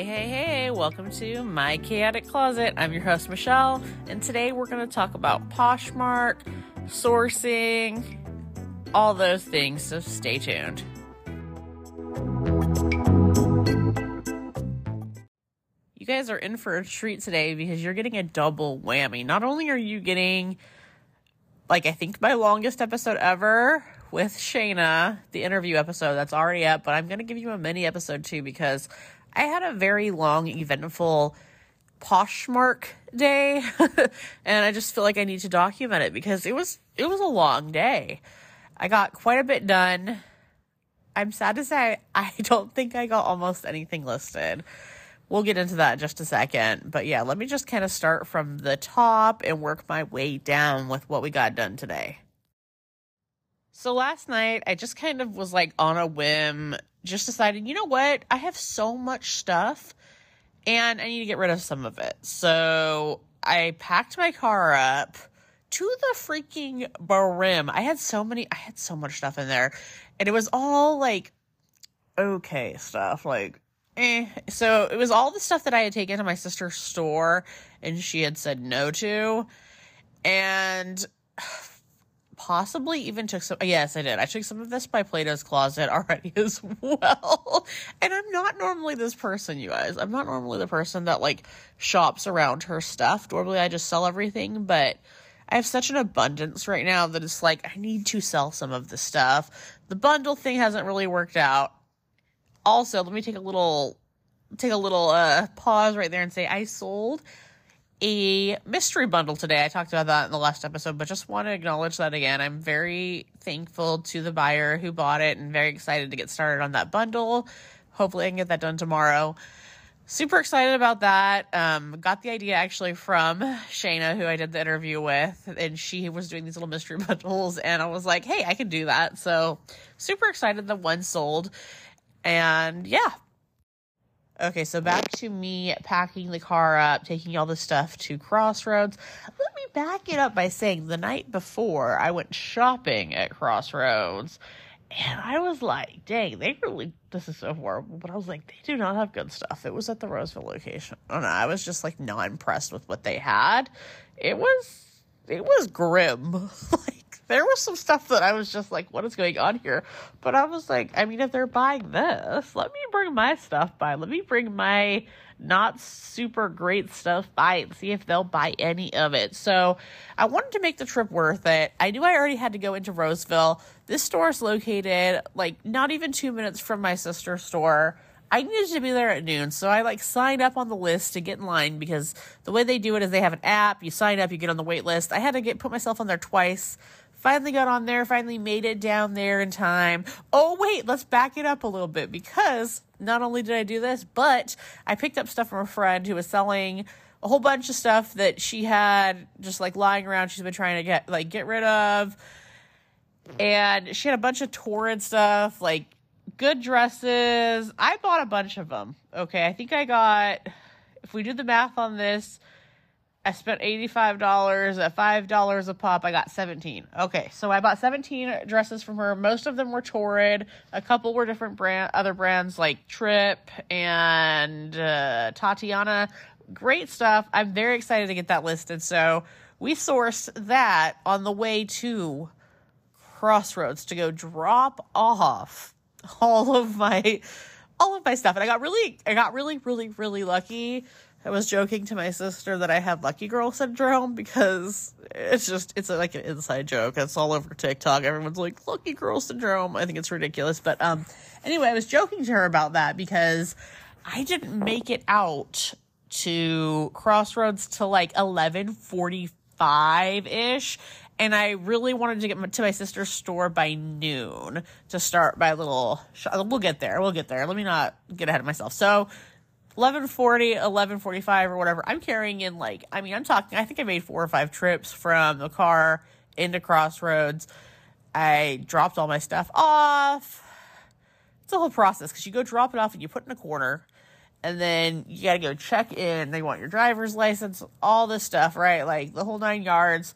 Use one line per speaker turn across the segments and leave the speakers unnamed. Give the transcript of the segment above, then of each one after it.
Hey, hey, hey, welcome to My Chaotic Closet. I'm your host, Michelle, and today we're going to talk about Poshmark, sourcing, all those things, so stay tuned. You guys are in for a treat today because you're getting a double whammy. Not only are you getting, like, I think my longest episode ever with Shayna, the interview episode that's already up, but I'm going to give you a mini episode too because I had a very long, eventful Poshmark day, and I just feel like I need to document it because it was it was a long day. I got quite a bit done. I'm sad to say I don't think I got almost anything listed. We'll get into that in just a second. But yeah, let me just kind of start from the top and work my way down with what we got done today. So last night, I just kind of was like on a whim, just decided, you know what? I have so much stuff and I need to get rid of some of it. So I packed my car up to the freaking brim. I had so many, I had so much stuff in there and it was all like okay stuff, like eh. So it was all the stuff that I had taken to my sister's store and she had said no to. And possibly even took some. Yes, I did. I took some of this by Plato's Closet already as well. And I'm not normally this person, you guys. I'm not normally the person that like shops around her stuff. Normally, I just sell everything, but I have such an abundance right now that it's like I need to sell some of the stuff. The bundle thing hasn't really worked out. Also, let me take a little take a little uh pause right there and say I sold a mystery bundle today. I talked about that in the last episode, but just want to acknowledge that again. I'm very thankful to the buyer who bought it and very excited to get started on that bundle. Hopefully, I can get that done tomorrow. Super excited about that. Um, got the idea actually from Shayna, who I did the interview with, and she was doing these little mystery bundles, and I was like, hey, I can do that. So, super excited that one sold. And yeah, Okay, so back to me packing the car up, taking all the stuff to Crossroads. Let me back it up by saying the night before I went shopping at Crossroads and I was like, dang, they really, this is so horrible. But I was like, they do not have good stuff. It was at the Roseville location. Oh, and I was just like not impressed with what they had. It was, it was grim. like, there was some stuff that I was just like, what is going on here? But I was like, I mean, if they're buying this, let me bring my stuff by. Let me bring my not super great stuff by and see if they'll buy any of it. So I wanted to make the trip worth it. I knew I already had to go into Roseville. This store is located like not even two minutes from my sister's store. I needed to be there at noon, so I like signed up on the list to get in line because the way they do it is they have an app. You sign up, you get on the wait list. I had to get put myself on there twice Finally got on there, finally made it down there in time. Oh, wait, let's back it up a little bit because not only did I do this, but I picked up stuff from a friend who was selling a whole bunch of stuff that she had just like lying around she's been trying to get like get rid of. And she had a bunch of torrid stuff like good dresses. I bought a bunch of them okay? I think i got if we do the math on this I spent $85 at $5 a pop. I got 17. Okay, so I bought 17 dresses from her. Most of them were Torrid. A couple were different brand other brands like Trip and uh, Tatiana. Great stuff. I'm very excited to get that listed. So, we sourced that on the way to Crossroads to go drop off all of my all of my stuff. And I got really I got really really really lucky I was joking to my sister that I had lucky girl syndrome because it's just it's like an inside joke. It's all over TikTok. Everyone's like lucky girl syndrome. I think it's ridiculous, but um anyway, I was joking to her about that because I didn't make it out to Crossroads till like 11:45 ish and I really wanted to get to my sister's store by noon to start my little. We'll get there. We'll get there. Let me not get ahead of myself. So 1140 1145 or whatever i'm carrying in like i mean i'm talking i think i made four or five trips from the car into crossroads. I dropped all my stuff off. It's a whole process because you go drop it off and you put it in a corner and then you got to go check in. They want your driver's license all this stuff right? Like the whole nine yards.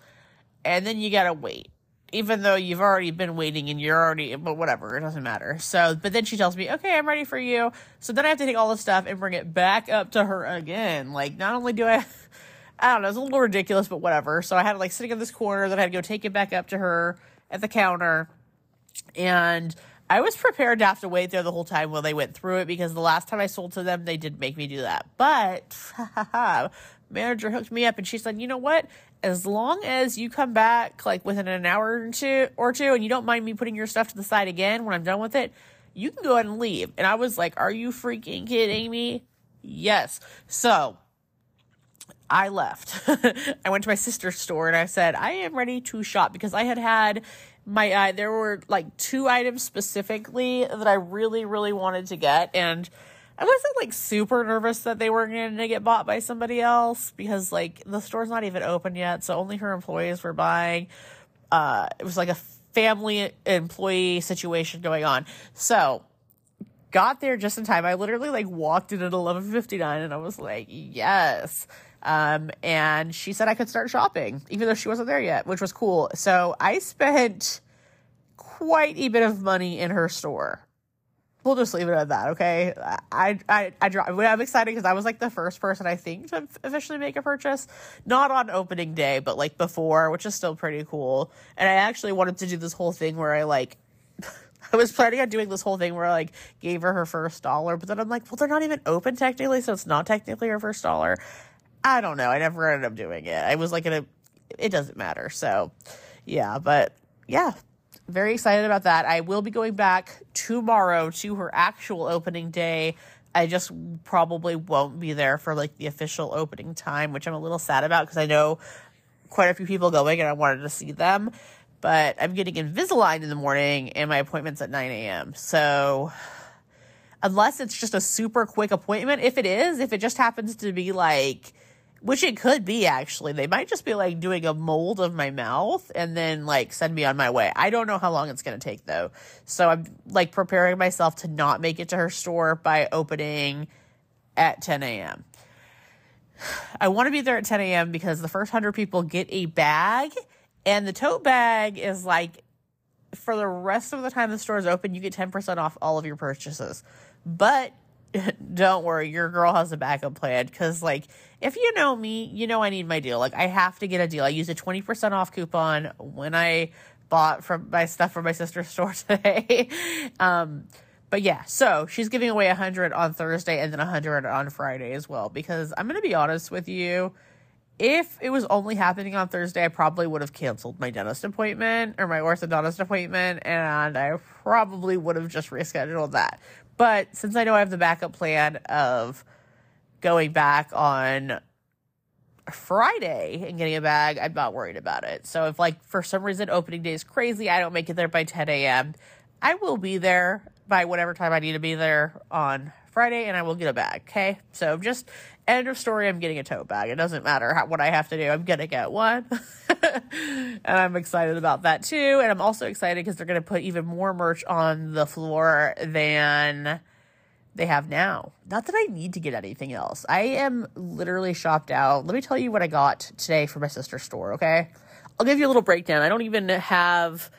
And then you got to wait even though you've already been waiting and you're already, but whatever, it doesn't matter. So, but then she tells me, okay, I'm ready for you. So then I have to take all this stuff and bring it back up to her again. Like, not only do I, I don't know, it's a little ridiculous, but whatever. So I had like sitting in this corner, then I had to go take it back up to her at the counter. And I was prepared to have to wait there the whole time while they went through it because the last time I sold to them, they didn't make me do that. But, manager hooked me up and she said, you know what? As long as you come back like within an hour or two or two and you don't mind me putting your stuff to the side again when I'm done with it, you can go ahead and leave. And I was like, are you freaking kidding me? Yes. So I left. I went to my sister's store and I said, I am ready to shop because I had had my, uh, there were like two items specifically that I really, really wanted to get. And I wasn't like super nervous that they were going to get bought by somebody else because like the store's not even open yet. So only her employees were buying. Uh, it was like a family employee situation going on. So got there just in time. I literally like walked in at 11:59 and I was like, "Yes." Um, and she said I could start shopping even though she wasn't there yet, which was cool. So I spent quite a bit of money in her store we'll just leave it at that, okay? I I I, I I'm excited because I was like the first person I think to officially make a purchase, not on opening day, but like before, which is still pretty cool. And I actually wanted to do this whole thing where I like. I was planning on doing this whole thing where I like gave her her first dollar, but then I'm like, well, they're not even open technically, so it's not technically her first dollar. I don't know. I never ended up doing it. I was like in a, it doesn't matter. So, yeah, but yeah, very excited about that. I will be going back tomorrow to her actual opening day. I just probably won't be there for like the official opening time, which I'm a little sad about because I know quite a few people going and I wanted to see them. But I'm getting Invisalign in the morning and my appointment's at 9 a.m. So unless it's just a super quick appointment, if it is, if it just happens to be like which it could be actually. They might just be like doing a mold of my mouth and then like send me on my way. I don't know how long it's going to take though. So I'm like preparing myself to not make it to her store by opening at 10 a.m. I want to be there at 10 a.m. because the first 100 people get a bag and the tote bag is like for the rest of the time the store is open, you get 10% off all of your purchases. But don't worry, your girl has a backup plan because, like, if you know me, you know I need my deal. Like, I have to get a deal. I used a 20% off coupon when I bought from my stuff from my sister's store today. um, but yeah, so she's giving away a hundred on Thursday and then a hundred on Friday as well. Because I'm gonna be honest with you, if it was only happening on Thursday, I probably would have canceled my dentist appointment or my orthodontist appointment, and I probably would have just rescheduled that. But since I know I have the backup plan of going back on Friday and getting a bag, I'm not worried about it. So if like for some reason opening day is crazy, I don't make it there by 10 a.m. I will be there by whatever time I need to be there on Friday, and I will get a bag. Okay, so just end of story. I'm getting a tote bag. It doesn't matter how, what I have to do. I'm gonna get one, and I'm excited about that too. And I'm also excited because they're gonna put even more merch on the floor than they have now. Not that I need to get anything else. I am literally shopped out. Let me tell you what I got today for my sister's store. Okay, I'll give you a little breakdown. I don't even have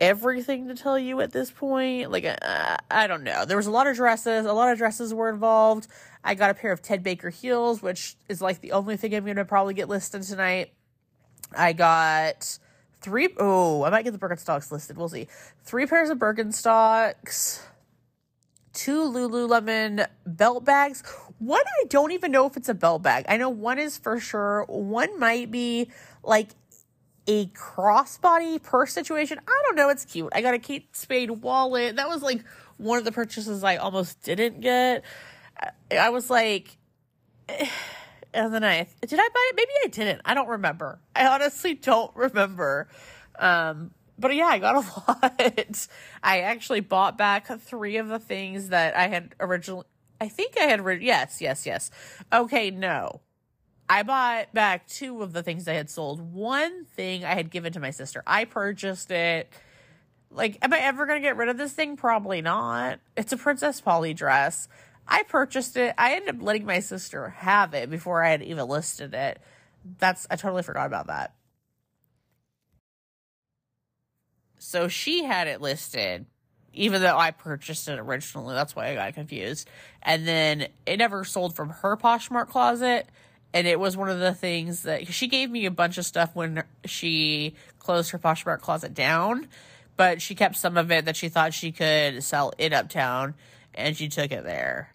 everything to tell you at this point. Like, uh, I don't know. There was a lot of dresses. A lot of dresses were involved. I got a pair of Ted Baker heels, which is like the only thing I'm going to probably get listed tonight. I got three. Oh, I might get the Birkenstocks listed. We'll see. Three pairs of Birkenstocks. Two Lululemon belt bags. One I don't even know if it's a belt bag. I know one is for sure. One might be like a crossbody purse situation. I don't know. It's cute. I got a Kate Spade wallet. That was like one of the purchases I almost didn't get. I was like, eh. And then I did I buy it? Maybe I didn't. I don't remember. I honestly don't remember. Um, but yeah, I got a lot. I actually bought back three of the things that I had originally. I think I had. yes, yes, yes. Okay, no. I bought back two of the things I had sold. One thing I had given to my sister. I purchased it. Like, am I ever going to get rid of this thing? Probably not. It's a Princess Polly dress. I purchased it. I ended up letting my sister have it before I had even listed it. That's, I totally forgot about that. So she had it listed, even though I purchased it originally. That's why I got confused. And then it never sold from her Poshmark closet. And it was one of the things that she gave me a bunch of stuff when she closed her Poshmark closet down, but she kept some of it that she thought she could sell in Uptown, and she took it there.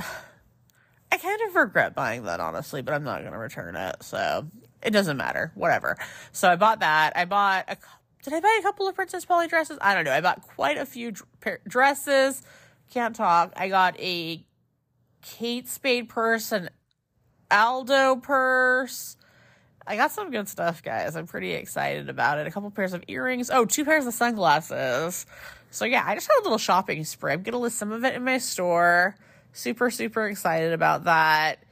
I kind of regret buying that, honestly, but I'm not going to return it. So it doesn't matter. Whatever. So I bought that. I bought a. Did I buy a couple of Princess Polly dresses? I don't know. I bought quite a few dresses. Can't talk. I got a Kate Spade purse, an Aldo purse. I got some good stuff, guys. I'm pretty excited about it. A couple pairs of earrings. Oh, two pairs of sunglasses. So yeah, I just had a little shopping spree. I'm gonna list some of it in my store. Super, super excited about that.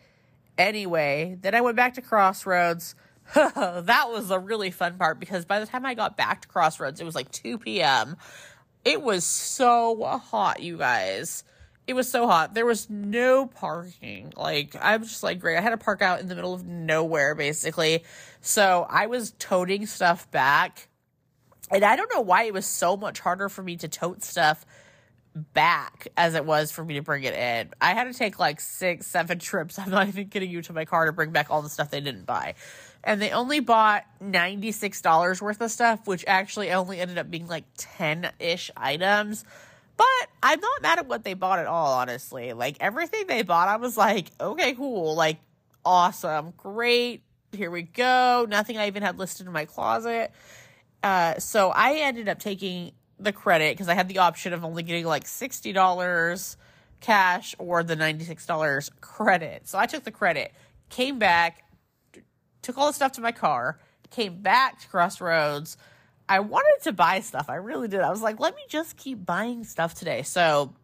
Anyway, then I went back to Crossroads. that was a really fun part because by the time I got back to Crossroads, it was like 2 p.m. It was so hot, you guys. It was so hot. There was no parking. Like, I was just like, great. I had to park out in the middle of nowhere, basically. So I was toting stuff back. And I don't know why it was so much harder for me to tote stuff back as it was for me to bring it in. I had to take like six, seven trips. I'm not even getting you to my car to bring back all the stuff they didn't buy. And they only bought $96 worth of stuff, which actually only ended up being like 10 ish items. But I'm not mad at what they bought at all, honestly. Like everything they bought, I was like, okay, cool. Like, awesome. Great. Here we go. Nothing I even had listed in my closet. Uh, so I ended up taking the credit because I had the option of only getting like $60 cash or the $96 credit. So I took the credit, came back, took all the stuff to my car, came back to Crossroads. I wanted to buy stuff. I really did. I was like, let me just keep buying stuff today. So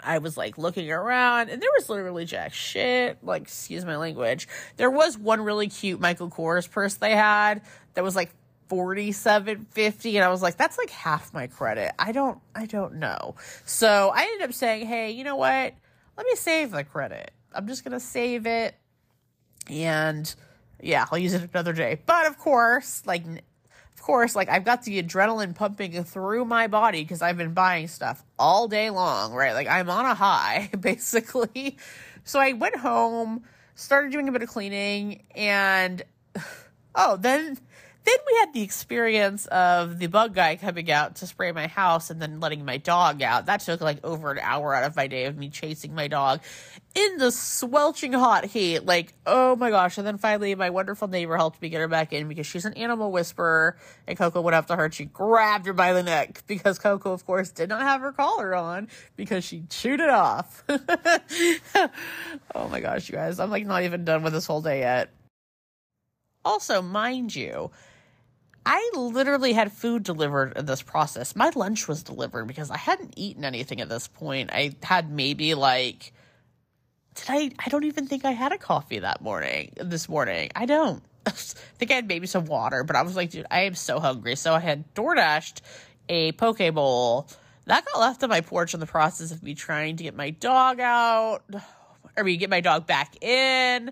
I was like looking around and there was literally jack shit. Like, excuse my language. There was one really cute Michael Kors purse they had that was like 4750 and I was like that's like half my credit. I don't I don't know. So I ended up saying, "Hey, you know what? Let me save the credit. I'm just going to save it and yeah, I'll use it another day." But of course, like of course, like I've got the adrenaline pumping through my body because I've been buying stuff all day long, right? Like I'm on a high basically. So I went home, started doing a bit of cleaning and oh, then then we had the experience of the bug guy coming out to spray my house and then letting my dog out. That took like over an hour out of my day of me chasing my dog in the swelching hot heat. Like, oh my gosh. And then finally, my wonderful neighbor helped me get her back in because she's an animal whisperer. And Coco went up to her and she grabbed her by the neck because Coco, of course, did not have her collar on because she chewed it off. oh my gosh, you guys. I'm like not even done with this whole day yet. Also, mind you, I literally had food delivered in this process. My lunch was delivered because I hadn't eaten anything at this point. I had maybe like did I I don't even think I had a coffee that morning this morning. I don't. I think I had maybe some water, but I was like, dude, I am so hungry. So I had DoorDashed a poke bowl. That got left on my porch in the process of me trying to get my dog out. Or me get my dog back in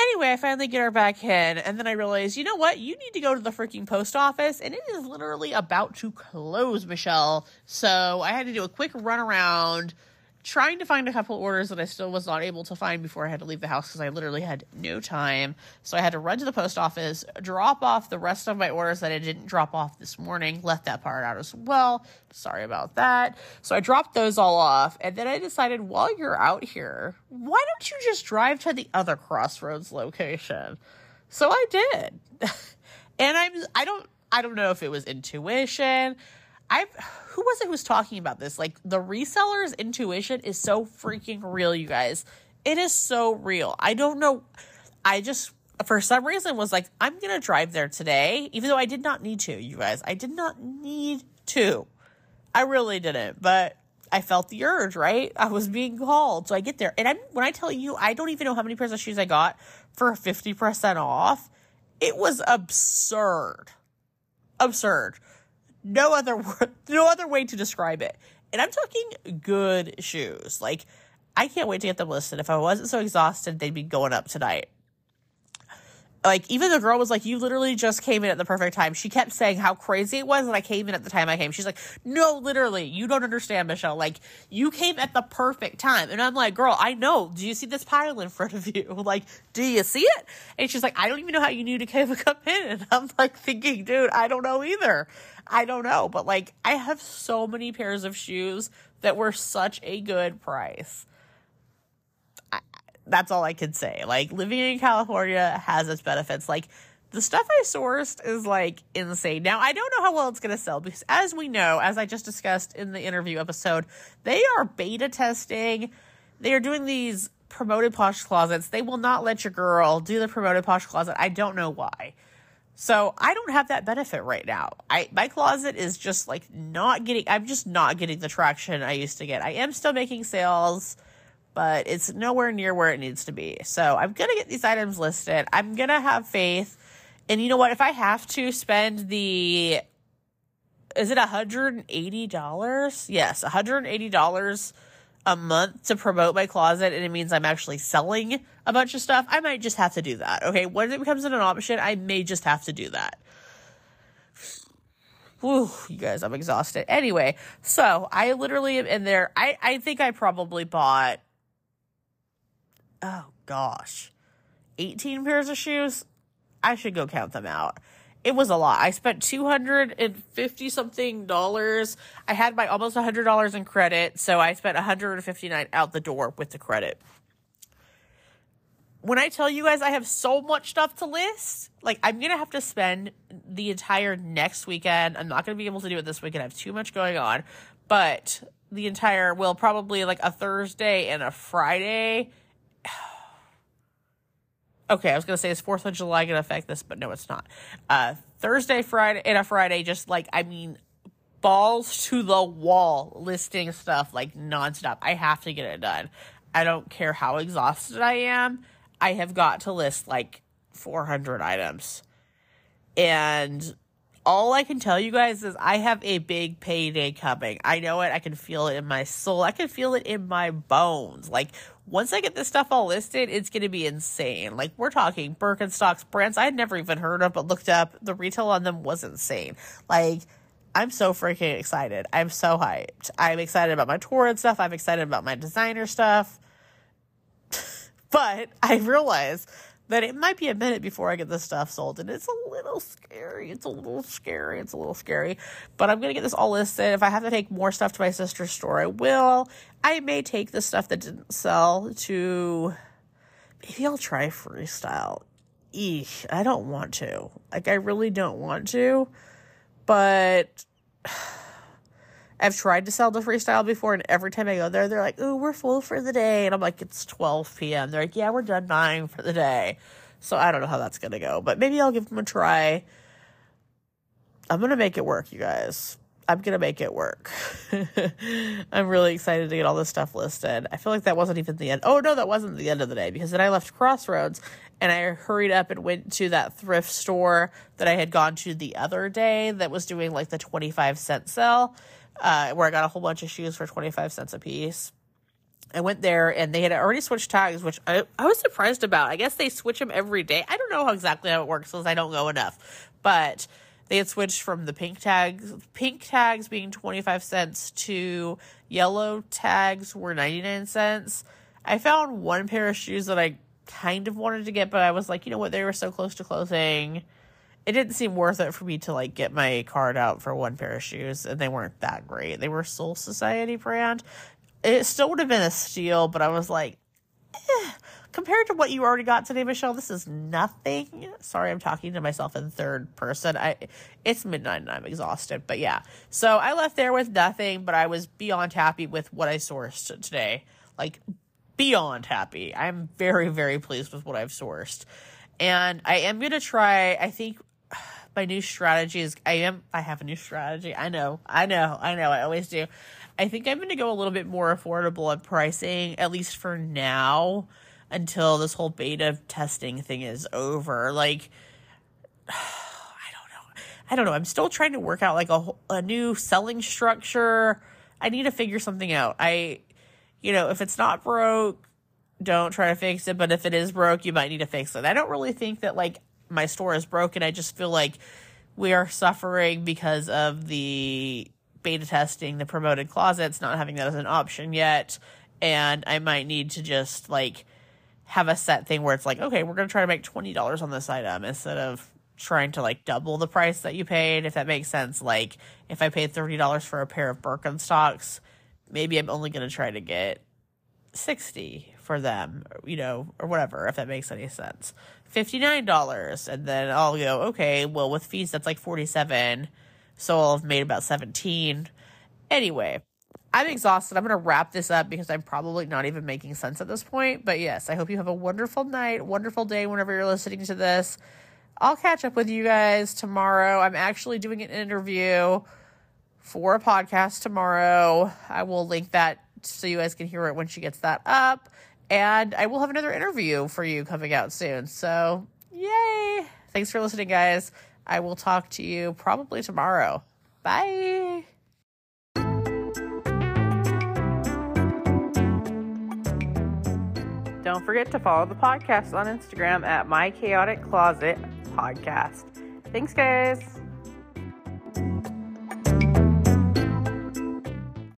Anyway, I finally get her back in, and then I realize, you know what? You need to go to the freaking post office, and it is literally about to close, Michelle. So I had to do a quick run around trying to find a couple orders that I still was not able to find before I had to leave the house because I literally had no time. So I had to run to the post office, drop off the rest of my orders that I didn't drop off this morning, left that part out as well. Sorry about that. So I dropped those all off, and then I decided while you're out here, why don't you just drive to the other crossroads location? So I did. and I'm I don't I don't know if it was intuition. I've who was it who was talking about this? Like the reseller's intuition is so freaking real, you guys. It is so real. I don't know. I just for some reason was like, I'm gonna drive there today, even though I did not need to, you guys. I did not need to. I really didn't, but I felt the urge, right? I was being called. So I get there. And I'm when I tell you, I don't even know how many pairs of shoes I got for 50% off. It was absurd. Absurd. No other word, no other way to describe it. And I'm talking good shoes. Like I can't wait to get them listed. If I wasn't so exhausted, they'd be going up tonight. like even the girl was like you literally just came in at the perfect time. She kept saying how crazy it was that i came in at the time i came. She's like no literally you don't understand michelle. Like you came at the perfect time. And i'm like girl i know. Do you see this pile in front of you? Like do you see it? And she's like i don't even know how you knew to come in. And i'm like thinking dude i don't know either i don't know but like i have so many pairs of shoes that were such a good price that's all I can say. Like living in California has its benefits. Like the stuff I sourced is like insane. Now, I don't know how well it's going to sell because as we know, as I just discussed in the interview episode, they are beta testing. They are doing these promoted posh closets. They will not let your girl do the promoted posh closet. I don't know why. So I don't have that benefit right now. I my closet is just like not getting I'm just not getting the traction I used to get. I am still making sales but it's nowhere near where it needs to be. So I'm going to get these items listed. I'm going to have faith. And you know what? If I have to spend the, is it $180? Yes, $180 a month to promote my closet and it means I'm actually selling a bunch of stuff, I might just have to do that. Okay. When it becomes an option, I may just have to do that. Whew, you guys, I'm exhausted. Anyway, so I literally am in there. I, I think I probably bought oh gosh, 18 pairs of shoes. I should go count them out. It was a lot. I spent 250 something dollars. I had my almost $100 in credit, so I spent 159 out the door with the credit. When I tell you guys I have so much stuff to list, like I'm going to have to spend the entire next weekend. I'm not going to be able to do it this weekend. I have too much going on, but the entire, well, probably like a Thursday and a Friday okay, I was gonna say is Fourth of July gonna affect this, but no, it's not. Uh, Thursday, Friday, and a Friday, just like I mean, balls to the wall, listing stuff like nonstop. I have to get it done. I don't care how exhausted I am. I have got to list like 400 items, and all I can tell you guys is I have a big payday coming. I know it. I can feel it in my soul. I can feel it in my bones. Like once I get this stuff all listed, it's going to be insane. Like we're talking Birkenstocks brands I had never even heard of, but looked up. The retail on them was insane. Like I'm so freaking excited. I'm so hyped. I'm excited about my tour and stuff. I'm excited about my designer stuff. but I realize that it might be a minute before I get this stuff sold. And it's a little scary. It's a little scary. It's a little scary. But I'm going to get this all listed. If I have to take more stuff to my sister's store, I will. I may take the stuff that didn't sell to. Maybe I'll try freestyle. Eek, I don't want to. Like, I really don't want to. But. I've tried to sell the freestyle before, and every time I go there, they're like, "Ooh, we're full for the day," and I'm like, "It's 12 p.m." They're like, "Yeah, we're done buying for the day." So I don't know how that's gonna go, but maybe I'll give them a try. I'm gonna make it work, you guys. I'm gonna make it work. I'm really excited to get all this stuff listed. I feel like that wasn't even the end. Oh no, that wasn't the end of the day because then I left Crossroads and I hurried up and went to that thrift store that I had gone to the other day that was doing like the 25 cent sale uh, where I got a whole bunch of shoes for 25 cents a piece. I went there and they had already switched tags, which I, I was surprised about. I guess they switch them every day. I don't know how exactly how it works because I don't go enough. But they had switched from the pink tags, pink tags being 25 cents to yellow tags were 99 cents. I found one pair of shoes that I kind of wanted to get, but I was like, you know what, they were so close to closing it didn't seem worth it for me to like get my card out for one pair of shoes and they weren't that great. They were Sole Society brand. It still would have been a steal but i was like eh. compared to what you already got today michelle this is nothing. Sorry i'm talking to myself in third person. I it's midnight and i'm exhausted but yeah. So i left there with nothing but i was beyond happy with what i sourced today. Like beyond happy. I'm very very pleased with what i've sourced. And I am going to try, I think my new strategy is I am I have a new strategy. I know. I know. I know. I always do. I think I'm going to go a little bit more affordable on pricing at least for now until this whole beta testing thing is over. Like I don't know. I don't know. I'm still trying to work out like a a new selling structure. I need to figure something out. I you know, if it's not broke, don't try to fix it, but if it is broke, you might need to fix it. I don't really think that like my store is broken. I just feel like we are suffering because of the beta testing, the promoted closets, not having that as an option yet. And I might need to just like have a set thing where it's like, okay, we're going to try to make $20 on this item instead of trying to like double the price that you paid, if that makes sense. Like if I paid $30 for a pair of Birkenstocks, maybe I'm only going to try to get 60 for them, you know, or whatever, if that makes any sense. $59. And then I'll go, okay, well, with fees, that's like 47 So I'll have made about 17 Anyway, I'm exhausted. I'm going to wrap this up because I'm probably not even making sense at this point. But yes, I hope you have a wonderful night, wonderful day whenever you're listening to this. I'll catch up with you guys tomorrow. I'm actually doing an interview for a podcast tomorrow. I will link that so you guys can hear it when she gets that up. And I will have another interview for you coming out soon. So, yay! Thanks for listening, guys. I will talk to you probably tomorrow. Bye. Don't forget to follow the podcast on Instagram at My Chaotic Closet Podcast. Thanks, guys.